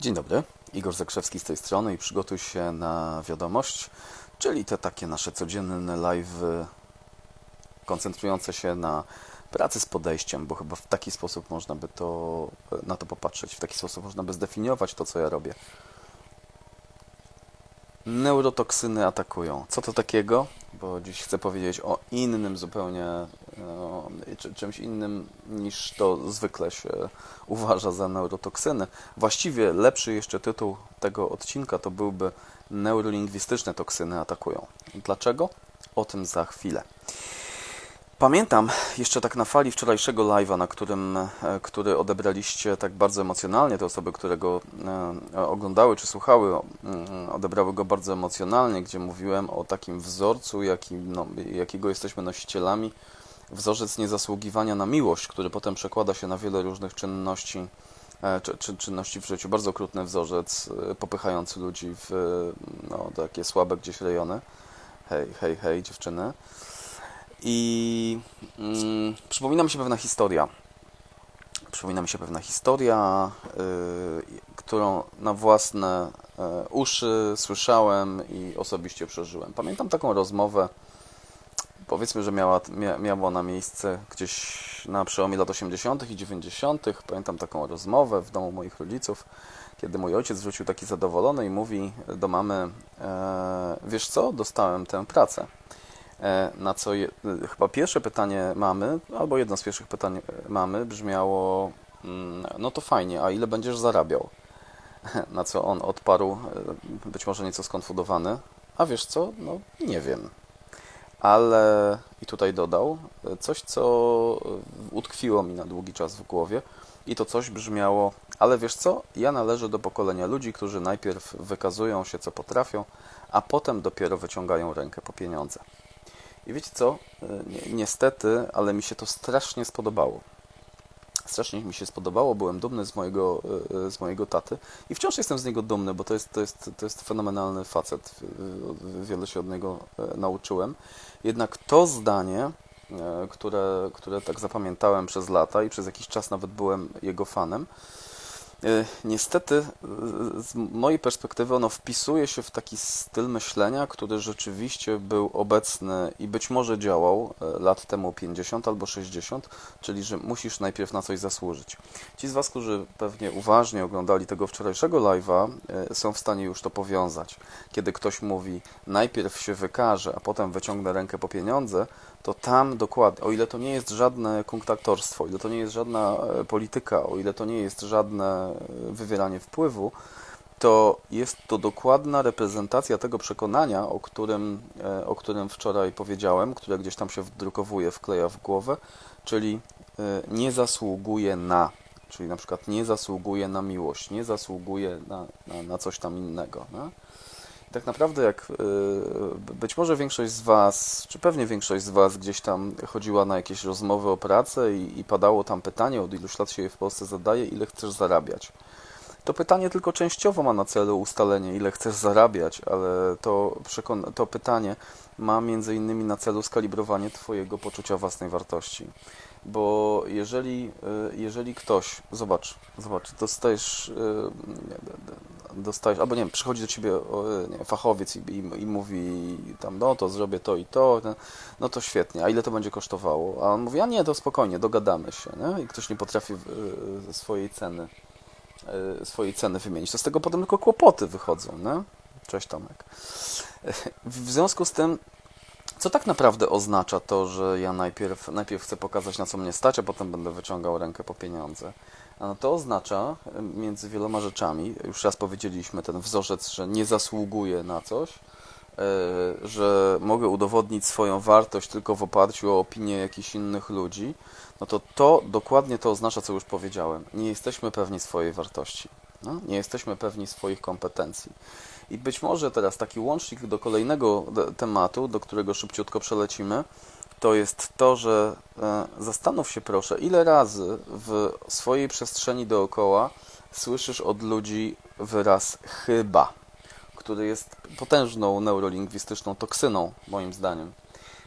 Dzień dobry, Igor Zakrzewski z tej strony i przygotuj się na wiadomość, czyli te takie nasze codzienne live koncentrujące się na pracy z podejściem, bo chyba w taki sposób można by to, na to popatrzeć, w taki sposób można by zdefiniować to, co ja robię. Neurotoksyny atakują. Co to takiego? Bo dziś chcę powiedzieć o innym zupełnie, czymś innym niż to zwykle się uważa za neurotoksyny. Właściwie lepszy jeszcze tytuł tego odcinka to byłby Neurolingwistyczne toksyny atakują. Dlaczego? O tym za chwilę. Pamiętam jeszcze tak na fali wczorajszego live'a, na którym, e, który odebraliście tak bardzo emocjonalnie, te osoby, które go e, oglądały czy słuchały, mm, odebrały go bardzo emocjonalnie, gdzie mówiłem o takim wzorcu, jaki, no, jakiego jesteśmy nosicielami, wzorzec niezasługiwania na miłość, który potem przekłada się na wiele różnych czynności, e, czy, czy, czynności w życiu. Bardzo okrutny wzorzec, popychający ludzi w no, takie słabe gdzieś rejony. Hej, hej, hej, dziewczyny. I mm, przypomina mi się pewna historia. Przypomina mi się pewna historia, y, którą na własne y, uszy słyszałem i osobiście przeżyłem. Pamiętam taką rozmowę, powiedzmy, że miała, mia, miała ona miejsce gdzieś na przełomie lat 80. i 90. Pamiętam taką rozmowę w domu moich rodziców, kiedy mój ojciec wrócił taki zadowolony i mówi do mamy: e, Wiesz co, dostałem tę pracę. E, na co je, e, chyba pierwsze pytanie mamy, albo jedno z pierwszych pytań e, mamy brzmiało: mm, No to fajnie, a ile będziesz zarabiał? Na co on odparł, być może nieco skonfudowany: A wiesz co? No nie wiem. Ale i tutaj dodał coś, co utkwiło mi na długi czas w głowie. I to coś brzmiało: Ale wiesz co? Ja należę do pokolenia ludzi, którzy najpierw wykazują się, co potrafią, a potem dopiero wyciągają rękę po pieniądze. I wiecie co? E, niestety, ale mi się to strasznie spodobało. Strasznie mi się spodobało, byłem dumny z mojego, e, z mojego taty i wciąż jestem z niego dumny, bo to jest, to jest, to jest fenomenalny facet. Wiele się od niego e, nauczyłem. Jednak to zdanie, które, które tak zapamiętałem przez lata i przez jakiś czas nawet byłem jego fanem, E, niestety, e, z mojej perspektywy, ono wpisuje się w taki styl myślenia, który rzeczywiście był obecny i być może działał e, lat temu 50 albo 60, czyli że musisz najpierw na coś zasłużyć. Ci z Was, którzy pewnie uważnie oglądali tego wczorajszego live'a, są w stanie już to powiązać. Kiedy ktoś mówi, najpierw się wykaże, a potem wyciągnę rękę po pieniądze, to tam dokładnie, o ile to nie jest żadne kunktaktorstwo, o ile to nie jest żadna polityka, o ile to nie jest żadne wywieranie wpływu, to jest to dokładna reprezentacja tego przekonania, o którym, e, o którym wczoraj powiedziałem, które gdzieś tam się wdrukowuje, wkleja w głowę, czyli e, nie zasługuje na, czyli na przykład nie zasługuje na miłość, nie zasługuje na, na, na coś tam innego. No? Tak naprawdę, jak e, być może większość z Was, czy pewnie większość z Was gdzieś tam chodziła na jakieś rozmowy o pracę i, i padało tam pytanie, od iluś lat się je w Polsce zadaje, ile chcesz zarabiać. To pytanie tylko częściowo ma na celu ustalenie, ile chcesz zarabiać, ale to, to pytanie ma między innymi na celu skalibrowanie Twojego poczucia własnej wartości. Bo jeżeli, y, jeżeli ktoś, zobacz, zobacz, dostajesz, y, dostajesz, albo nie wiem, przychodzi do Ciebie nie, fachowiec i, i, i, mówi tam, no to zrobię to i to, no to świetnie, a ile to będzie kosztowało? A on mówi, a nie, to spokojnie, dogadamy się, nie? I ktoś nie potrafi y, swojej ceny E, swojej ceny wymienić, to z tego potem tylko kłopoty wychodzą, nie? Cześć Tomek. W związku z tym, co tak naprawdę oznacza to, że ja najpierw, najpierw chcę pokazać, na co mnie stać, a potem będę wyciągał rękę po pieniądze? No to oznacza między wieloma rzeczami, już raz powiedzieliśmy ten wzorzec, że nie zasługuje na coś, e, że mogę udowodnić swoją wartość tylko w oparciu o opinię jakichś innych ludzi, no to to dokładnie to oznacza, co już powiedziałem. Nie jesteśmy pewni swojej wartości. No? Nie jesteśmy pewni swoich kompetencji. I być może teraz taki łącznik do kolejnego tematu, do którego szybciutko przelecimy, to jest to, że e, zastanów się proszę, ile razy w swojej przestrzeni dookoła słyszysz od ludzi wyraz chyba, który jest potężną neurolingwistyczną toksyną, moim zdaniem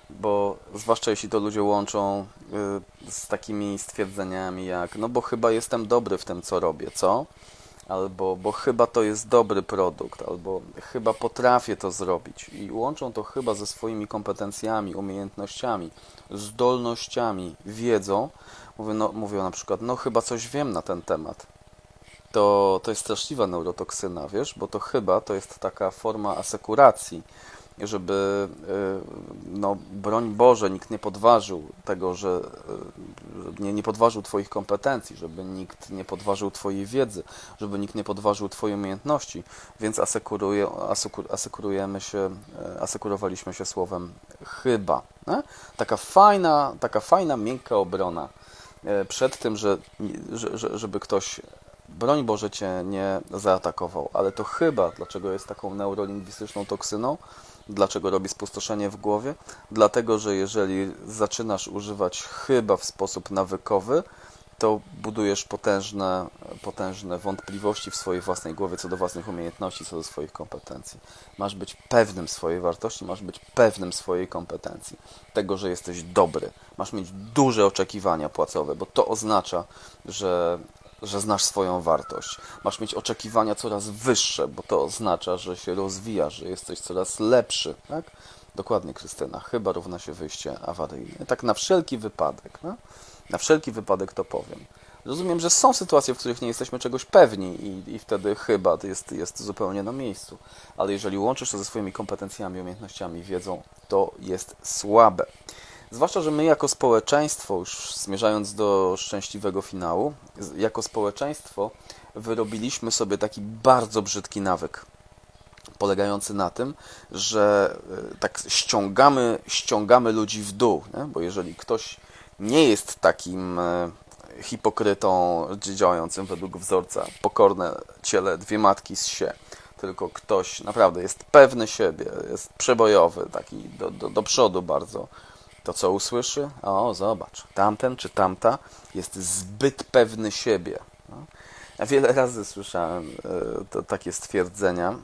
bo zwłaszcza jeśli to ludzie łączą y, z takimi stwierdzeniami jak no bo chyba jestem dobry w tym, co robię, co? Albo bo chyba to jest dobry produkt, albo chyba potrafię to zrobić. I łączą to chyba ze swoimi kompetencjami, umiejętnościami, zdolnościami, wiedzą. Mówią, no, mówią na przykład, no chyba coś wiem na ten temat. To, to jest straszliwa neurotoksyna, wiesz, bo to chyba to jest taka forma asekuracji żeby, y, no, broń Boże, nikt nie podważył tego, że y, nie, nie podważył Twoich kompetencji, żeby nikt nie podważył Twojej wiedzy, żeby nikt nie podważył Twojej umiejętności, więc asekuruje, asekur, asekurujemy się, y, asekurowaliśmy się słowem chyba. Nie? Taka fajna, taka fajna, miękka obrona przed tym, że, że, żeby ktoś broń Boże Cię nie zaatakował, ale to chyba, dlaczego jest taką neurolingwistyczną toksyną, Dlaczego robi spustoszenie w głowie? Dlatego, że jeżeli zaczynasz używać chyba w sposób nawykowy, to budujesz potężne, potężne wątpliwości w swojej własnej głowie co do własnych umiejętności, co do swoich kompetencji. Masz być pewnym swojej wartości, masz być pewnym swojej kompetencji, tego, że jesteś dobry. Masz mieć duże oczekiwania płacowe, bo to oznacza, że że znasz swoją wartość. Masz mieć oczekiwania coraz wyższe, bo to oznacza, że się rozwijasz, że jesteś coraz lepszy. Tak? Dokładnie, Krystyna. Chyba równa się wyjście awaryjne. Tak na wszelki wypadek. No? Na wszelki wypadek to powiem. Rozumiem, że są sytuacje, w których nie jesteśmy czegoś pewni i, i wtedy chyba jest, jest zupełnie na miejscu. Ale jeżeli łączysz to ze swoimi kompetencjami, umiejętnościami, wiedzą, to jest słabe. Zwłaszcza, że my jako społeczeństwo, już zmierzając do szczęśliwego finału, jako społeczeństwo wyrobiliśmy sobie taki bardzo brzydki nawyk, polegający na tym, że e, tak ściągamy, ściągamy ludzi w dół, nie? bo jeżeli ktoś nie jest takim e, hipokrytą działającym według wzorca pokorne ciele dwie matki z się, tylko ktoś naprawdę jest pewny siebie, jest przebojowy, taki do, do, do przodu bardzo, to co usłyszy? O, zobacz, tamten czy tamta jest zbyt pewny siebie. No. Ja wiele razy słyszałem e, to, takie stwierdzenia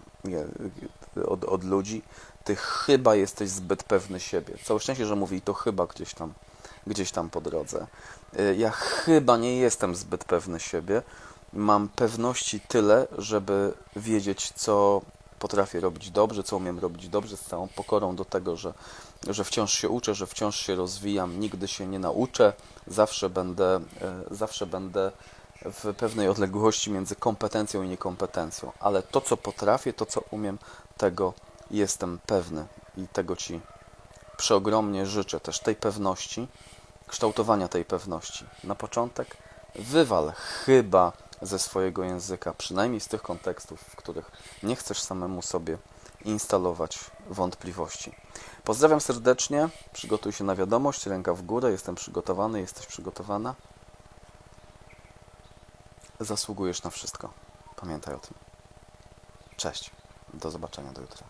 od, od ludzi, ty chyba jesteś zbyt pewny siebie. Całe szczęście, że mówi to chyba gdzieś tam, gdzieś tam po drodze. E, ja chyba nie jestem zbyt pewny siebie. Mam pewności tyle, żeby wiedzieć, co potrafię robić dobrze, co umiem robić dobrze, z całą pokorą do tego, że, że wciąż się uczę, że wciąż się rozwijam, nigdy się nie nauczę, zawsze będę, e, zawsze będę w pewnej odległości między kompetencją i niekompetencją, ale to, co potrafię, to, co umiem, tego jestem pewny i tego Ci przeogromnie życzę, też tej pewności, kształtowania tej pewności. Na początek wywal chyba ze swojego języka, przynajmniej z tych kontekstów, w których nie chcesz samemu sobie instalować wątpliwości. Pozdrawiam serdecznie, przygotuj się na wiadomość, ręka w górę, jestem przygotowany, jesteś przygotowana. Zasługujesz na wszystko. Pamiętaj o tym. Cześć, do zobaczenia do jutra.